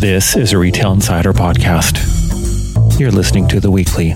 This is a Retail Insider podcast. You're listening to The Weekly.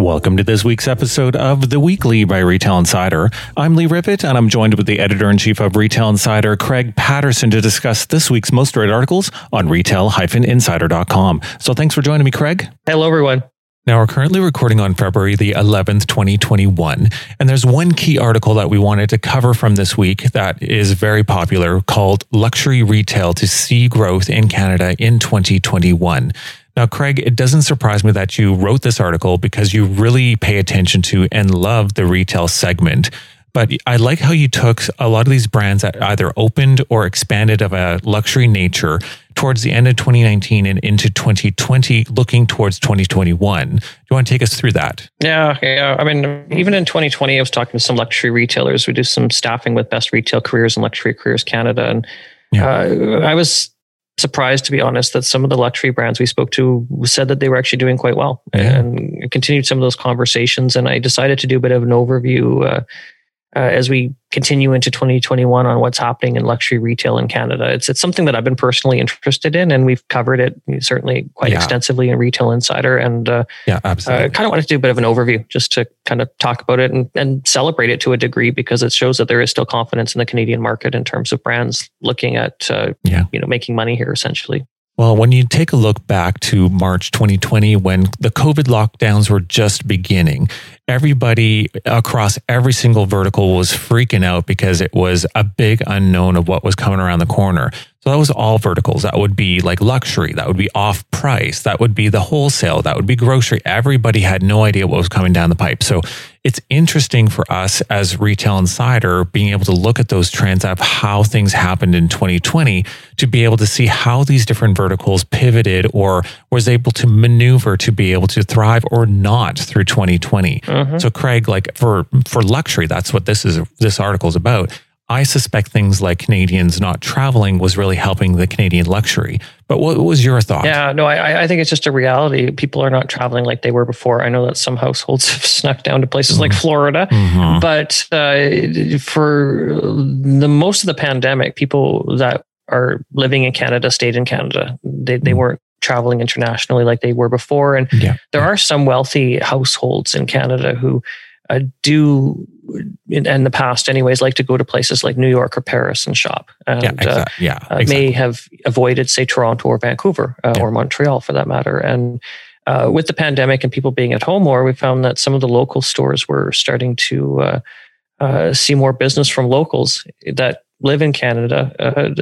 Welcome to this week's episode of The Weekly by Retail Insider. I'm Lee Rivett, and I'm joined with the editor in chief of Retail Insider, Craig Patterson, to discuss this week's most read articles on retail-insider.com. So thanks for joining me, Craig. Hello, everyone. Now, we're currently recording on February the 11th, 2021. And there's one key article that we wanted to cover from this week that is very popular called Luxury Retail to See Growth in Canada in 2021. Now, Craig, it doesn't surprise me that you wrote this article because you really pay attention to and love the retail segment. But I like how you took a lot of these brands that either opened or expanded of a luxury nature towards the end of 2019 and into 2020, looking towards 2021. Do you want to take us through that? Yeah, yeah. I mean, even in 2020, I was talking to some luxury retailers. We do some staffing with Best Retail Careers and Luxury Careers Canada, and yeah. uh, I was surprised, to be honest, that some of the luxury brands we spoke to said that they were actually doing quite well, yeah. and continued some of those conversations. And I decided to do a bit of an overview. Uh, uh, as we continue into 2021 on what's happening in luxury retail in Canada. It's it's something that I've been personally interested in, and we've covered it certainly quite yeah. extensively in Retail Insider. And uh, yeah, absolutely. Uh, kind of wanted to do a bit of an overview just to kind of talk about it and, and celebrate it to a degree because it shows that there is still confidence in the Canadian market in terms of brands looking at uh, yeah. you know making money here essentially. Well, when you take a look back to March 2020, when the COVID lockdowns were just beginning, everybody across every single vertical was freaking out because it was a big unknown of what was coming around the corner. So that was all verticals. That would be like luxury. That would be off price. That would be the wholesale. That would be grocery. Everybody had no idea what was coming down the pipe. So it's interesting for us as retail insider being able to look at those trends of how things happened in 2020 to be able to see how these different verticals pivoted or was able to maneuver to be able to thrive or not through 2020. Mm-hmm. So Craig, like for for luxury, that's what this is this article is about I suspect things like Canadians not traveling was really helping the Canadian luxury. But what was your thought? Yeah, no, I, I think it's just a reality. People are not traveling like they were before. I know that some households have snuck down to places mm-hmm. like Florida, mm-hmm. but uh, for the most of the pandemic, people that are living in Canada stayed in Canada. They, they mm-hmm. weren't traveling internationally like they were before. And yeah. there are some wealthy households in Canada who uh, do in, in, the past anyways like to go to places like new york or paris and shop and yeah, exactly. yeah, uh, exactly. may have avoided say toronto or vancouver uh, yeah. or montreal for that matter and uh, with the pandemic and people being at home more we found that some of the local stores were starting to uh, uh, see more business from locals that live in Canada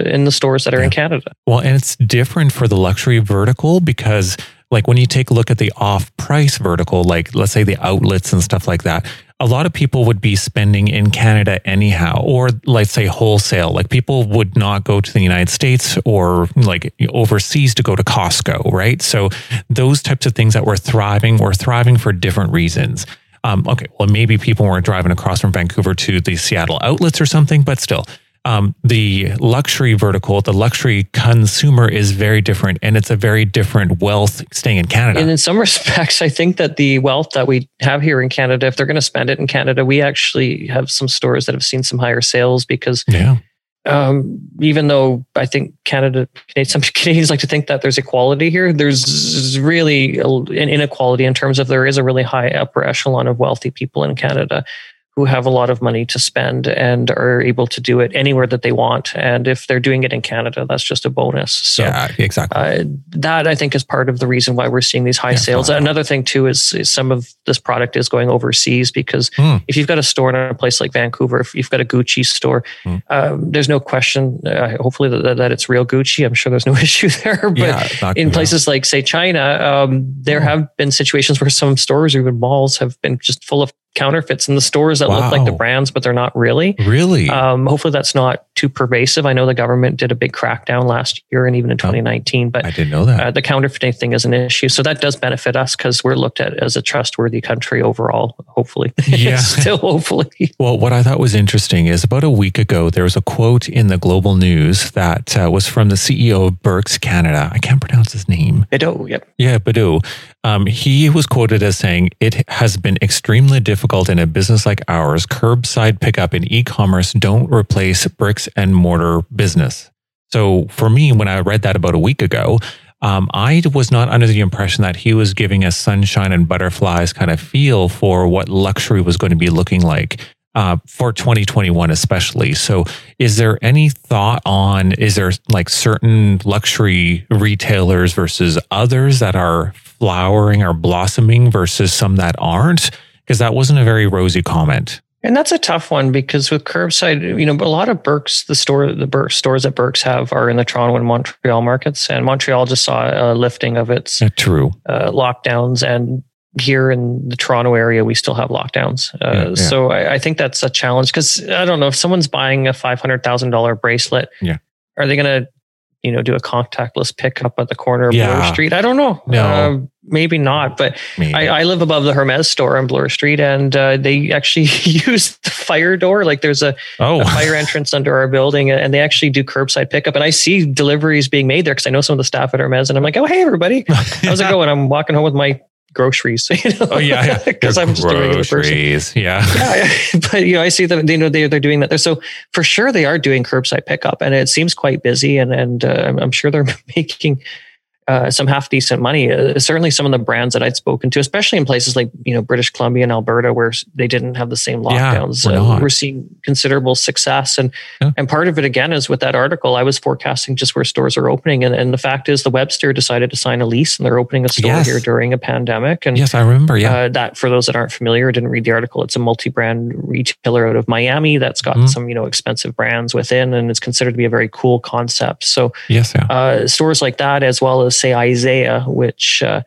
in the stores that are yeah. in Canada. Well, and it's different for the luxury vertical because like when you take a look at the off price vertical, like let's say the outlets and stuff like that, a lot of people would be spending in Canada anyhow, or let's say wholesale. Like people would not go to the United States or like overseas to go to Costco, right? So those types of things that were thriving were thriving for different reasons. Um, okay, well, maybe people weren't driving across from Vancouver to the Seattle outlets or something, but still, um, the luxury vertical, the luxury consumer is very different and it's a very different wealth staying in Canada. And in some respects, I think that the wealth that we have here in Canada, if they're going to spend it in Canada, we actually have some stores that have seen some higher sales because. Yeah. Um, even though I think Canada, some Canadians like to think that there's equality here, there's really an inequality in terms of there is a really high upper echelon of wealthy people in Canada who have a lot of money to spend and are able to do it anywhere that they want. And if they're doing it in Canada, that's just a bonus. So yeah, exactly. Uh, that I think is part of the reason why we're seeing these high yeah, sales. Another thing too is, is, some of this product is going overseas because mm. if you've got a store in a place like Vancouver, if you've got a Gucci store, mm. um, there's no question. Uh, hopefully that, that, it's real Gucci. I'm sure there's no issue there. But yeah, in places like say China, um, there mm. have been situations where some stores or even malls have been just full of counterfeits in the stores that wow. look like the brands, but they're not really. Really? Um, hopefully that's not too pervasive. I know the government did a big crackdown last year and even in 2019, but I didn't know that. Uh, the counterfeiting thing is an issue. So that does benefit us because we're looked at as a trustworthy country overall, hopefully. Yeah. Still hopefully. Well, what I thought was interesting is about a week ago, there was a quote in the global news that uh, was from the CEO of Birks Canada. I can't pronounce his name. Bidot, yep. Yeah, Bidot. Um, he was quoted as saying, It has been extremely difficult in a business like ours. Curbside pickup and e commerce don't replace bricks and mortar business. So for me, when I read that about a week ago, um, I was not under the impression that he was giving us sunshine and butterflies kind of feel for what luxury was going to be looking like uh, for 2021, especially. So, is there any thought on is there like certain luxury retailers versus others that are flowering or blossoming versus some that aren't? Because that wasn't a very rosy comment. And that's a tough one because with curbside, you know, a lot of Birks, the store, the Birks stores that Birks have are in the Toronto and Montreal markets, and Montreal just saw a lifting of its true uh, lockdowns, and here in the Toronto area, we still have lockdowns. Uh, yeah, yeah. So I, I, think that's a challenge because I don't know if someone's buying a five hundred thousand dollar bracelet. Yeah. Are they going to, you know, do a contactless pickup at the corner of yeah. Bloor Street? I don't know. No. Maybe not. But I, I, live above the Hermes store on Bloor Street, and uh, they actually use the fire door. Like there's a, oh. a, fire entrance under our building, and they actually do curbside pickup. And I see deliveries being made there because I know some of the staff at Hermes, and I'm like, oh hey everybody, how's it going? I'm walking home with my groceries. You know? Oh yeah, because I'm just a regular person. Yeah. yeah, but you know, I see that you know they they're doing that there. So for sure, they are doing curbside pickup, and it seems quite busy, and and uh, I'm sure they're making uh, some half decent money. Uh, certainly, some of the brands that I'd spoken to, especially in places like you know British Columbia and Alberta, where they didn't have the same lockdowns, yeah, we're, uh, we're, seeing considerable success. And yeah. and part of it again is with that article, I was forecasting just where stores are opening, and, and the fact is, the Webster decided to sign a lease, and they're opening a store yes. here during a pandemic. And yes, I remember. Yeah, uh, that for those that aren't familiar, didn't read the article. It's a multi-brand retailer out of Miami that's got mm. some you know expensive brands within, and it's considered to be a very cool concept. So yes, yeah. Uh, stores like that, as well as say Isaia which uh,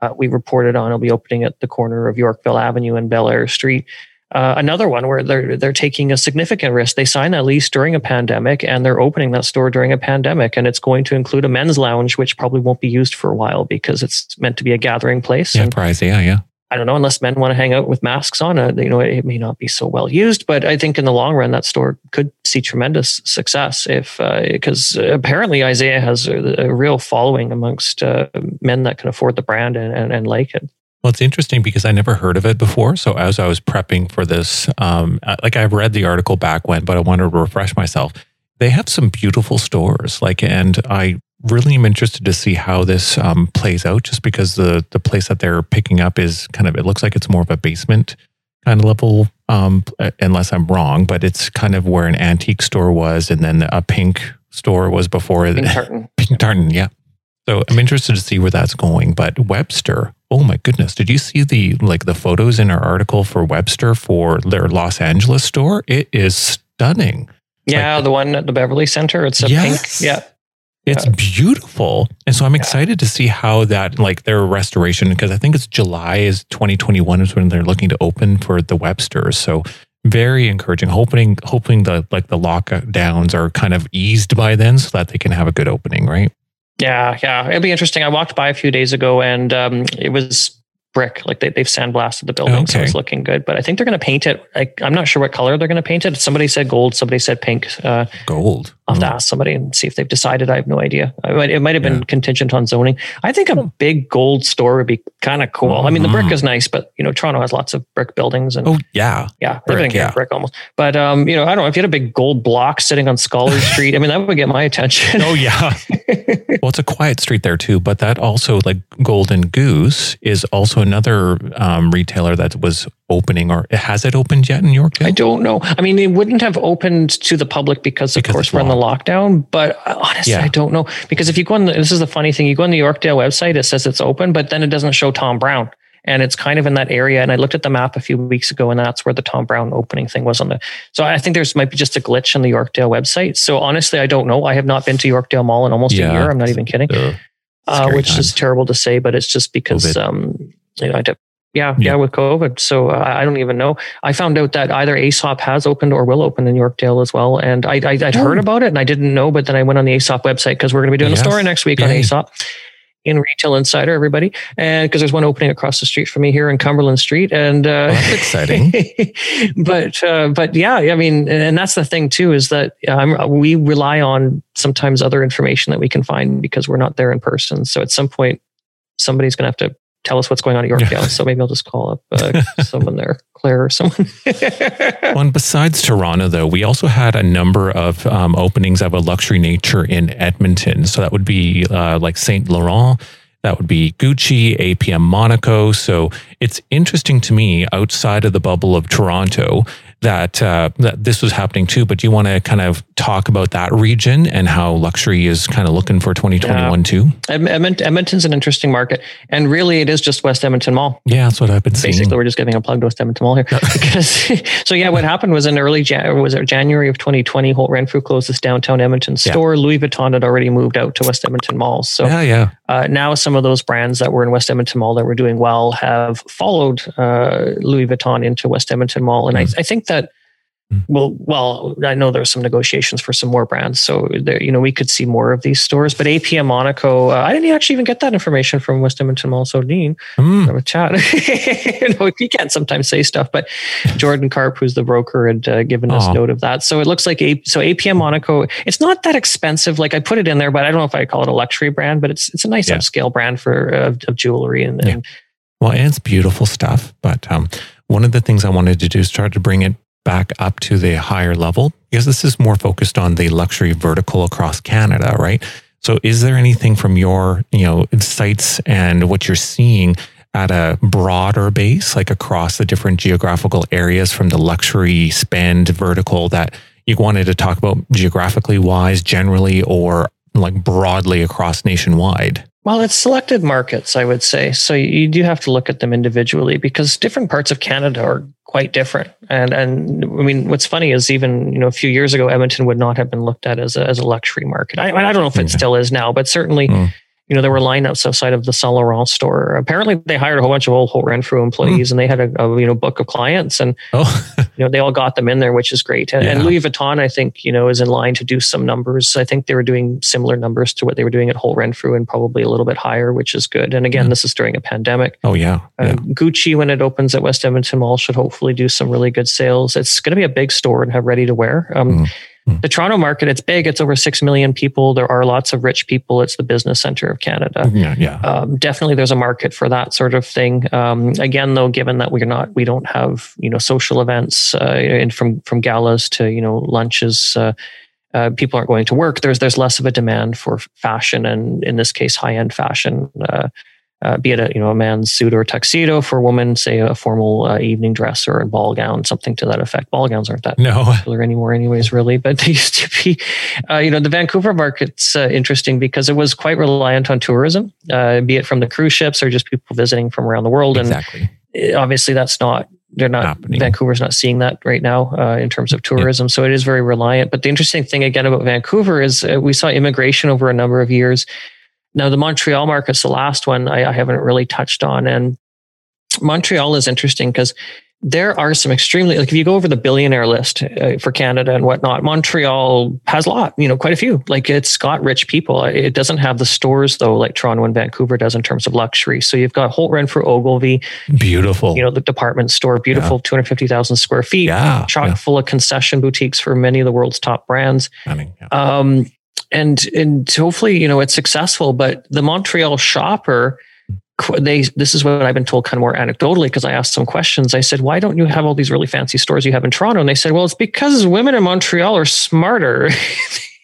uh, we reported on. will be opening at the corner of Yorkville Avenue and Bellair Street. Uh, another one where they're they're taking a significant risk. They signed that lease during a pandemic, and they're opening that store during a pandemic, and it's going to include a men's lounge, which probably won't be used for a while because it's meant to be a gathering place. Yeah, price, yeah, yeah. I don't know, unless men want to hang out with masks on, uh, you know, it may not be so well used. But I think in the long run, that store could see tremendous success if, because uh, apparently Isaia has a, a real following amongst uh, men that can afford the brand and, and, and, like it. Well, it's interesting because I never heard of it before. So as I was prepping for this, um, like I've read the article back when, but I wanted to refresh myself. They have some beautiful stores, like, and I really am interested to see how this um, plays out just because the the place that they're picking up is kind of it looks like it's more of a basement kind of level um, unless i'm wrong but it's kind of where an antique store was and then a pink store was before pink tartan pink tartan yeah so i'm interested to see where that's going but webster oh my goodness did you see the like the photos in our article for webster for their los angeles store it is stunning yeah, like, the one at the Beverly Center. It's a yes. pink. Yeah. It's beautiful. And so I'm excited to see how that, like their restoration, because I think it's July is 2021 is when they're looking to open for the Websters. So very encouraging. Hoping, hoping the, like the lockdowns are kind of eased by then so that they can have a good opening, right? Yeah. Yeah. It'll be interesting. I walked by a few days ago and um, it was brick. Like they, they've sandblasted the building, okay. so it's looking good. But I think they're going to paint it. Like, I'm not sure what color they're going to paint it. Somebody said gold. Somebody said pink. Uh, gold. I'll have to ask somebody and see if they've decided. I have no idea. It might have been yeah. contingent on zoning. I think a big gold store would be kind of cool. Mm-hmm. I mean, the brick hmm. is nice, but you know, Toronto has lots of brick buildings and oh yeah, yeah, brick, everything yeah. brick almost. But um, you know, I don't know if you had a big gold block sitting on Scollard Street. I mean, that would get my attention. oh yeah. well, it's a quiet street there too, but that also like Golden Goose is also another um, retailer that was opening or has it opened yet in Yorkville? I don't know. I mean, it wouldn't have opened to the public because, of because course, we're in the lockdown. But uh, honestly, yeah. I don't know because if you go on, the, this is the funny thing: you go on the Yorkdale website, it says it's open, but then it doesn't show Thom Browne. and it's kind of in that area. And I looked at the map a few weeks ago, and that's where the Thom Browne opening thing was on the. So I think there's might be just a glitch in the Yorkdale website. So honestly, I don't know. I have not been to Yorkdale Mall in almost yeah, a year. I'm not even kidding. Uh, which times. is terrible to say, but it's just because um, you know, I yeah, yeah, yeah, with COVID. So uh, I don't even know. I found out that either Aesop has opened or will open in Yorkdale as well. And I, I, would heard oh. about it and I didn't know, but then I went on the Aesop website because we're going to be doing yes. a story next week Yay. on Aesop in Retail Insider, everybody. And because there's one opening across the street from me here in Cumberland Street. And uh, well, that's exciting. but, uh, but yeah, I mean, and that's the thing too, is that um, we rely on sometimes other information that we can find because we're not there in person. So at some point, somebody's going to have to tell us what's going on at Yorkdale. so maybe I'll just call up uh, someone there, Claire or someone. well, and besides Toronto, though, we also had a number of um, openings of a luxury nature in Edmonton. So that would be uh, like Saint Laurent. That would be Gucci, APM Monaco. So it's interesting to me outside of the bubble of Toronto that uh, that this was happening too. But do you want to kind of talk about that region and how luxury is kind of looking for 2021 yeah. too? Edmonton's an interesting market, and really it is just West Edmonton Mall. Yeah, that's what I've been Basically, seeing. We're just giving a plug to West Edmonton Mall here. because, so yeah, what happened was in early Jan- was it January of 2020, Holt Renfrew closed this downtown Edmonton store. Yeah. Louis Vuitton had already moved out to West Edmonton Mall. So yeah, yeah. Uh, now some of those brands that were in West Edmonton Mall that were doing well have followed uh, Louis Vuitton into West Edmonton Mall, and mm. I, I think that well, well, I know there's some negotiations for some more brands, so there, you know, we could see more of these stores. But APM Monaco, uh, I didn't actually even get that information from West Edmonton Mall. So Dean, mm. a chat. you know, he can't sometimes say stuff, but Jordan Karp, who's the broker, had uh, given us oh. note of that. So it looks like a, so APM Monaco. It's not that expensive. Like I put it in there, but I don't know if I call it a luxury brand, but it's it's a nice yeah. upscale brand for uh, of jewelry and, yeah. well, and it's beautiful stuff. But um, one of the things I wanted to do is try to bring it back up to the higher level? Because this is more focused on the luxury vertical across Canada, right? So is there anything from your, you know, sites and what you're seeing at a broader base, like across the different geographical areas from the luxury spend vertical that you wanted to talk about geographically wise, generally, or like broadly across nationwide? Well, it's selected markets, I would say. So you do have to look at them individually because different parts of Canada are quite different. And and I mean, what's funny is even you know a few years ago, Edmonton would not have been looked at as a, as a luxury market. I, I don't know if it still is now, but certainly. Mm you know, there were lineups outside of the Saint Laurent store. Apparently, they hired a whole bunch of old Holt Renfrew employees, mm. and they had a, a, you know book of clients, and oh. you know they all got them in there, which is great. And, yeah. and, Louis Vuitton, I think, you know, is in line to do some numbers. I think they were doing similar numbers to what they were doing at Holt Renfrew, and probably a little bit higher, which is good. And again, mm. this is during a pandemic. Oh yeah. Uh, yeah. Gucci, when it opens at West Edmonton Mall, should hopefully do some really good sales. It's going to be a big store and have ready to wear. Um, mm. The Toronto market, it's big. It's over 6 million people. There are lots of rich people. It's the business center of Canada. Yeah, yeah. Um, definitely there's a market for that sort of thing. Um, again, though, given that we're not, we don't have, you know, social events, uh, and from, from galas to, you know, lunches, uh, uh, people aren't going to work. There's, there's less of a demand for fashion and in this case, high end fashion. Uh, be it a you know a man's suit or tuxedo for a woman, say a formal uh, evening dress or a ball gown, something to that effect. Ball gowns aren't that no. popular anymore, anyways, really, but they used to be. Uh, you know, the Vancouver market's uh, interesting because it was quite reliant on tourism, uh, be it from the cruise ships or just people visiting from around the world. Exactly. And obviously, that's not they're not happening. Vancouver's not seeing that right now uh, in terms of tourism. So it is very reliant. But the interesting thing again about Vancouver is uh, we saw immigration over a number of years. Now, the Montreal market's the last one I, I haven't really touched on. And Montreal is interesting because there are some extremely like if you go over the billionaire list uh, for Canada and whatnot, Montreal has a lot, you know, quite a few. Like it's got rich people. It doesn't have the stores though, like Toronto and Vancouver does in terms of luxury. So you've got Holt Renfrew Ogilvy, beautiful, you know, the department store, beautiful, yeah. two hundred fifty thousand square feet, yeah, chock yeah. full of concession boutiques for many of the world's top brands. I mean, yeah. um, and and hopefully you know it's successful but the montreal shopper they this is what i've been told kind of more anecdotally because i asked some questions. I said why don't you have all these really fancy stores you have in toronto? And they said well it's because women in montreal are smarter.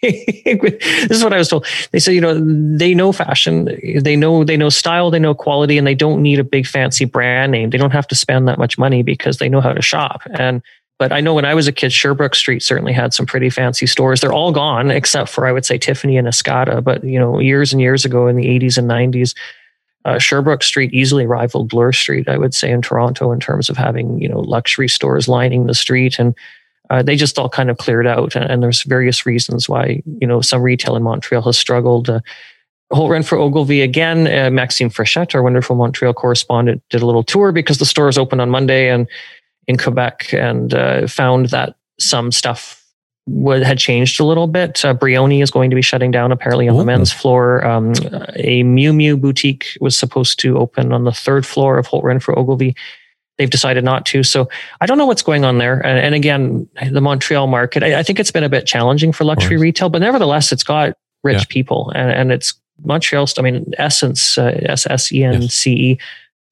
This is what i was told. They said you know they know fashion they know they know style they know quality and they don't need a big fancy brand name. They don't have to spend that much money because they know how to shop. And but I know when I was a kid, Sherbrooke Street certainly had some pretty fancy stores. They're all gone except for I would say Tiffany and Escada. But you know, years and years ago in the 80s and 90s, uh, Sherbrooke Street easily rivaled Bloor Street. I would say in Toronto in terms of having you know luxury stores lining the street, and uh, they just all kind of cleared out. And, and, there's various reasons why you know some retail in Montreal has struggled. Uh, Holt Renfrew Ogilvy again. Uh, Maxime Frechette, our wonderful Montreal correspondent, did a little tour because the store is open on Monday and in Quebec and uh, found that some stuff would, had changed a little bit. Uh, Brioni is going to be shutting down apparently on Ooh. the men's floor. Um, a Miu Miu boutique was supposed to open on the third floor of Holt Renfrew Ogilvy. They've decided not to. So I don't know what's going on there. And, and again, the Montreal market, I, I, think it's been a bit challenging for luxury retail, but nevertheless, it's got rich yeah. people and, and it's Montreal. I mean, SSENSE, uh, S S E N C E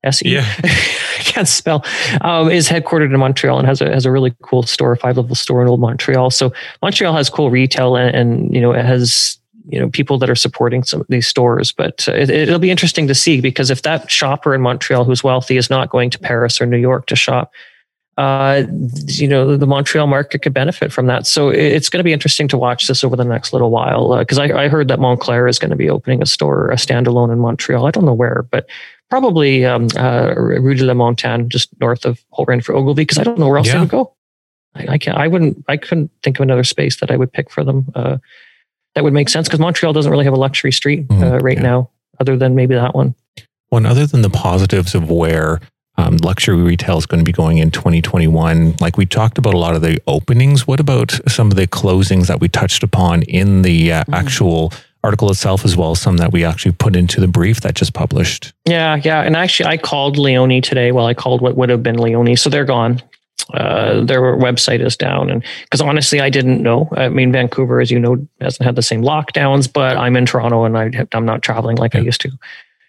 S E. I can't spell. Um, is headquartered in Montreal and has a has a really cool store, five level store in Old Montreal. So Montreal has cool retail and, and you know it has you know people that are supporting some of these stores. But uh, it, will be interesting to see because if that shopper in Montreal who's wealthy is not going to Paris or New York to shop, uh, you know, the Montreal market could benefit from that. So it's going to be interesting to watch this over the next little while. Because uh, I, I, heard that Moncler is going to be opening a store, a standalone in Montreal. I don't know where, but probably um, uh, Rue de la Montagne, just north of Holt Renfrew Ogilvy. Because I don't know where else yeah. they would go. I, I, can't. I wouldn't. I couldn't think of another space that I would pick for them. Uh, that would make sense because Montreal doesn't really have a luxury street mm, right yeah. now, other than maybe that one. One other than the positives of where um, luxury retail is going to be going in 2021. Like we talked about a lot of the openings. What about some of the closings that we touched upon in the uh, mm-hmm. actual article itself, as well as some that we actually put into the brief that just published? Yeah, yeah. And actually, I called Leone today. Well, I called what would have been Leone. So they're gone. Uh, their website is down. And because honestly, I didn't know. I mean, Vancouver, as you know, hasn't had the same lockdowns, but I'm in Toronto and I, am not traveling like yeah. I used to.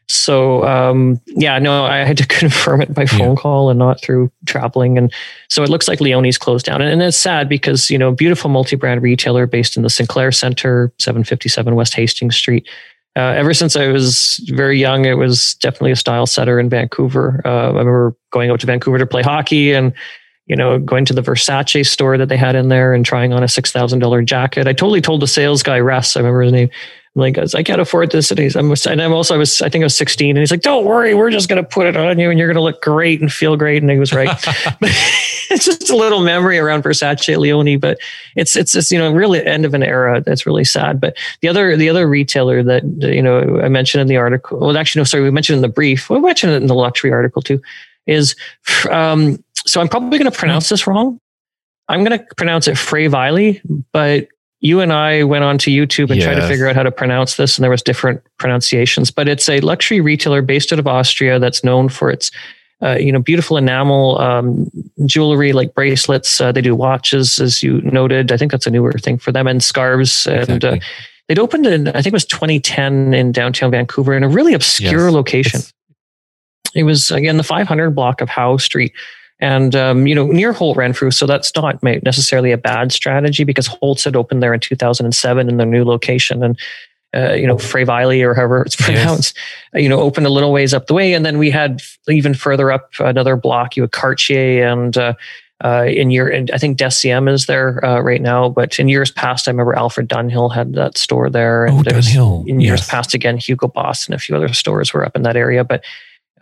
So um, yeah, no, I had to confirm it by phone yeah. call and not through traveling. And so it looks like Leone's closed down, and, and it's sad because you know beautiful multi-brand retailer based in the Sinclair Center, 757 West Hastings Street. Uh, ever since I was very young, it was definitely a style setter in Vancouver. Uh, I remember going out to Vancouver to play hockey and you know, going to the Versace store that they had in there and trying on a six thousand dollar jacket. I totally told the sales guy Russ, I remember his name, like, I can't afford this. And he's, I'm, and I'm also, I was, I think I was 16 and he's like, don't worry, we're just going to put it on you and you're going to look great and feel great. And he was right. it's just a little memory around Versace Leone, but it's, it's, it's, you know, really end of an era. That's really sad. But the other, the other retailer that, you know, I mentioned in the article, well, actually, no, sorry, we mentioned in the brief, we mentioned it in the luxury article too, is, um, so I'm probably going to pronounce this wrong. I'm going to pronounce it Frey Wille, but you and I went on to YouTube and yes. tried to figure out how to pronounce this, and there was different pronunciations. But it's a luxury retailer based out of Austria that's known for its, uh, you know, beautiful enamel um, jewelry like bracelets. Uh, they do watches, as you noted. I think that's a newer thing for them, and scarves. Exactly. And uh, they'd opened in, I think it was 2010 in downtown Vancouver in a really obscure yes. location. It's- it was again the 500 block of Howe Street and um, you know near Holt Renfrew. So that's not necessarily a bad strategy because Holt's had opened there in 2007 in their new location, and uh, you know Frey Wille or however it's pronounced, yes. you know, opened a little ways up the way, and then we had even further up another block. You had Cartier and. Uh, uh, in year, and I think Deciem is there uh, right now. But in years past, I remember Alfred Dunhill had that store there. And oh, Dunhill. In years yes. past, again, Hugo Boss and a few other stores were up in that area. But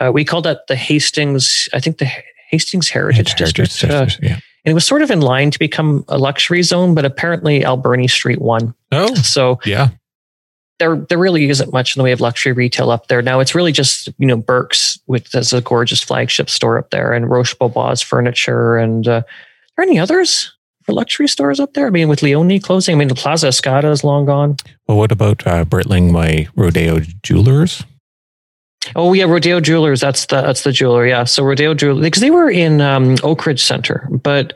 uh, we called that the Hastings. I think the Hastings Heritage, Heritage District. Uh, yeah. And it was sort of in line to become a luxury zone, but apparently Alberni Street won. Oh, so yeah, there there really isn't much in the way of luxury retail up there now. It's really just you know Birks, which is a gorgeous flagship store up there, and Roche Bobois Furniture, and uh, are there any others? for luxury stores up there? I mean, with Leone closing, I mean, the Plaza Escada is long gone. Well, what about uh, Breitling, my Rodeo Jewelers? Oh yeah, Rodeo Jewelers. That's the that's the jeweler. Yeah. So Rodeo Jewelers because they were in um, Oakridge Center, but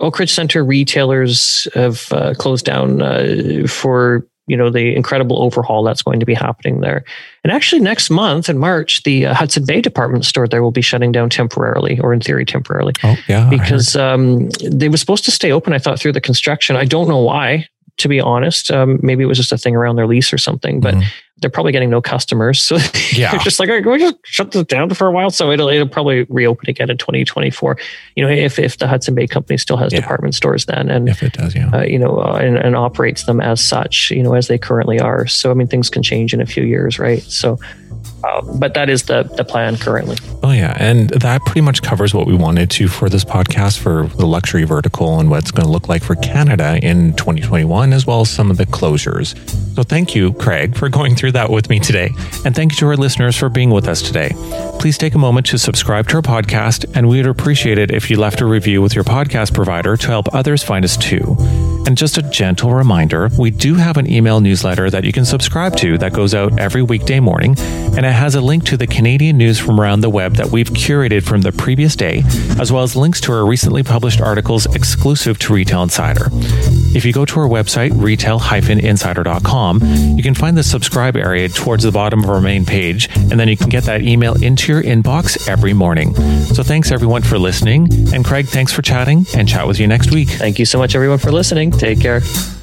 Oakridge Center retailers have uh, closed down uh, for you know the incredible overhaul that's going to be happening there. And actually, next month in March, the uh, Hudson Bay department store there will be shutting down temporarily, or in theory temporarily. Oh yeah, because um, they were supposed to stay open. I thought through the construction. I don't know why to be honest. Um, maybe it was just a thing around their lease or something, but mm they're probably getting no customers. So yeah. they're just like, right, can we just shut this down for a while? So it'll, it'll probably reopen again in 2024. You know, if, if the Hudson Bay company still has yeah. department stores then and if it does, yeah. Uh, you know, uh, and, and operates them as such, you know, as they currently are. So, I mean, things can change in a few years, right? So, but that is the the plan currently. Oh yeah, and that pretty much covers what we wanted to for this podcast for the luxury vertical and what it's going to look like for Canada in 2021, as well as some of the closures. So thank you, Craig, for going through that with me today, and thank you to our listeners for being with us today. Please take a moment to subscribe to our podcast, and we would appreciate it if you left a review with your podcast provider to help others find us too. And just a gentle reminder we do have an email newsletter that you can subscribe to that goes out every weekday morning, and it has a link to the Canadian news from around the web that we've curated from the previous day, as well as links to our recently published articles exclusive to Retail Insider. If you go to our website, retail-insider.com, you can find the subscribe area towards the bottom of our main page, and then you can get that email into your inbox every morning. So thanks everyone for listening. And Craig, thanks for chatting and chat with you next week. Thank you so much, everyone, for listening. Take care.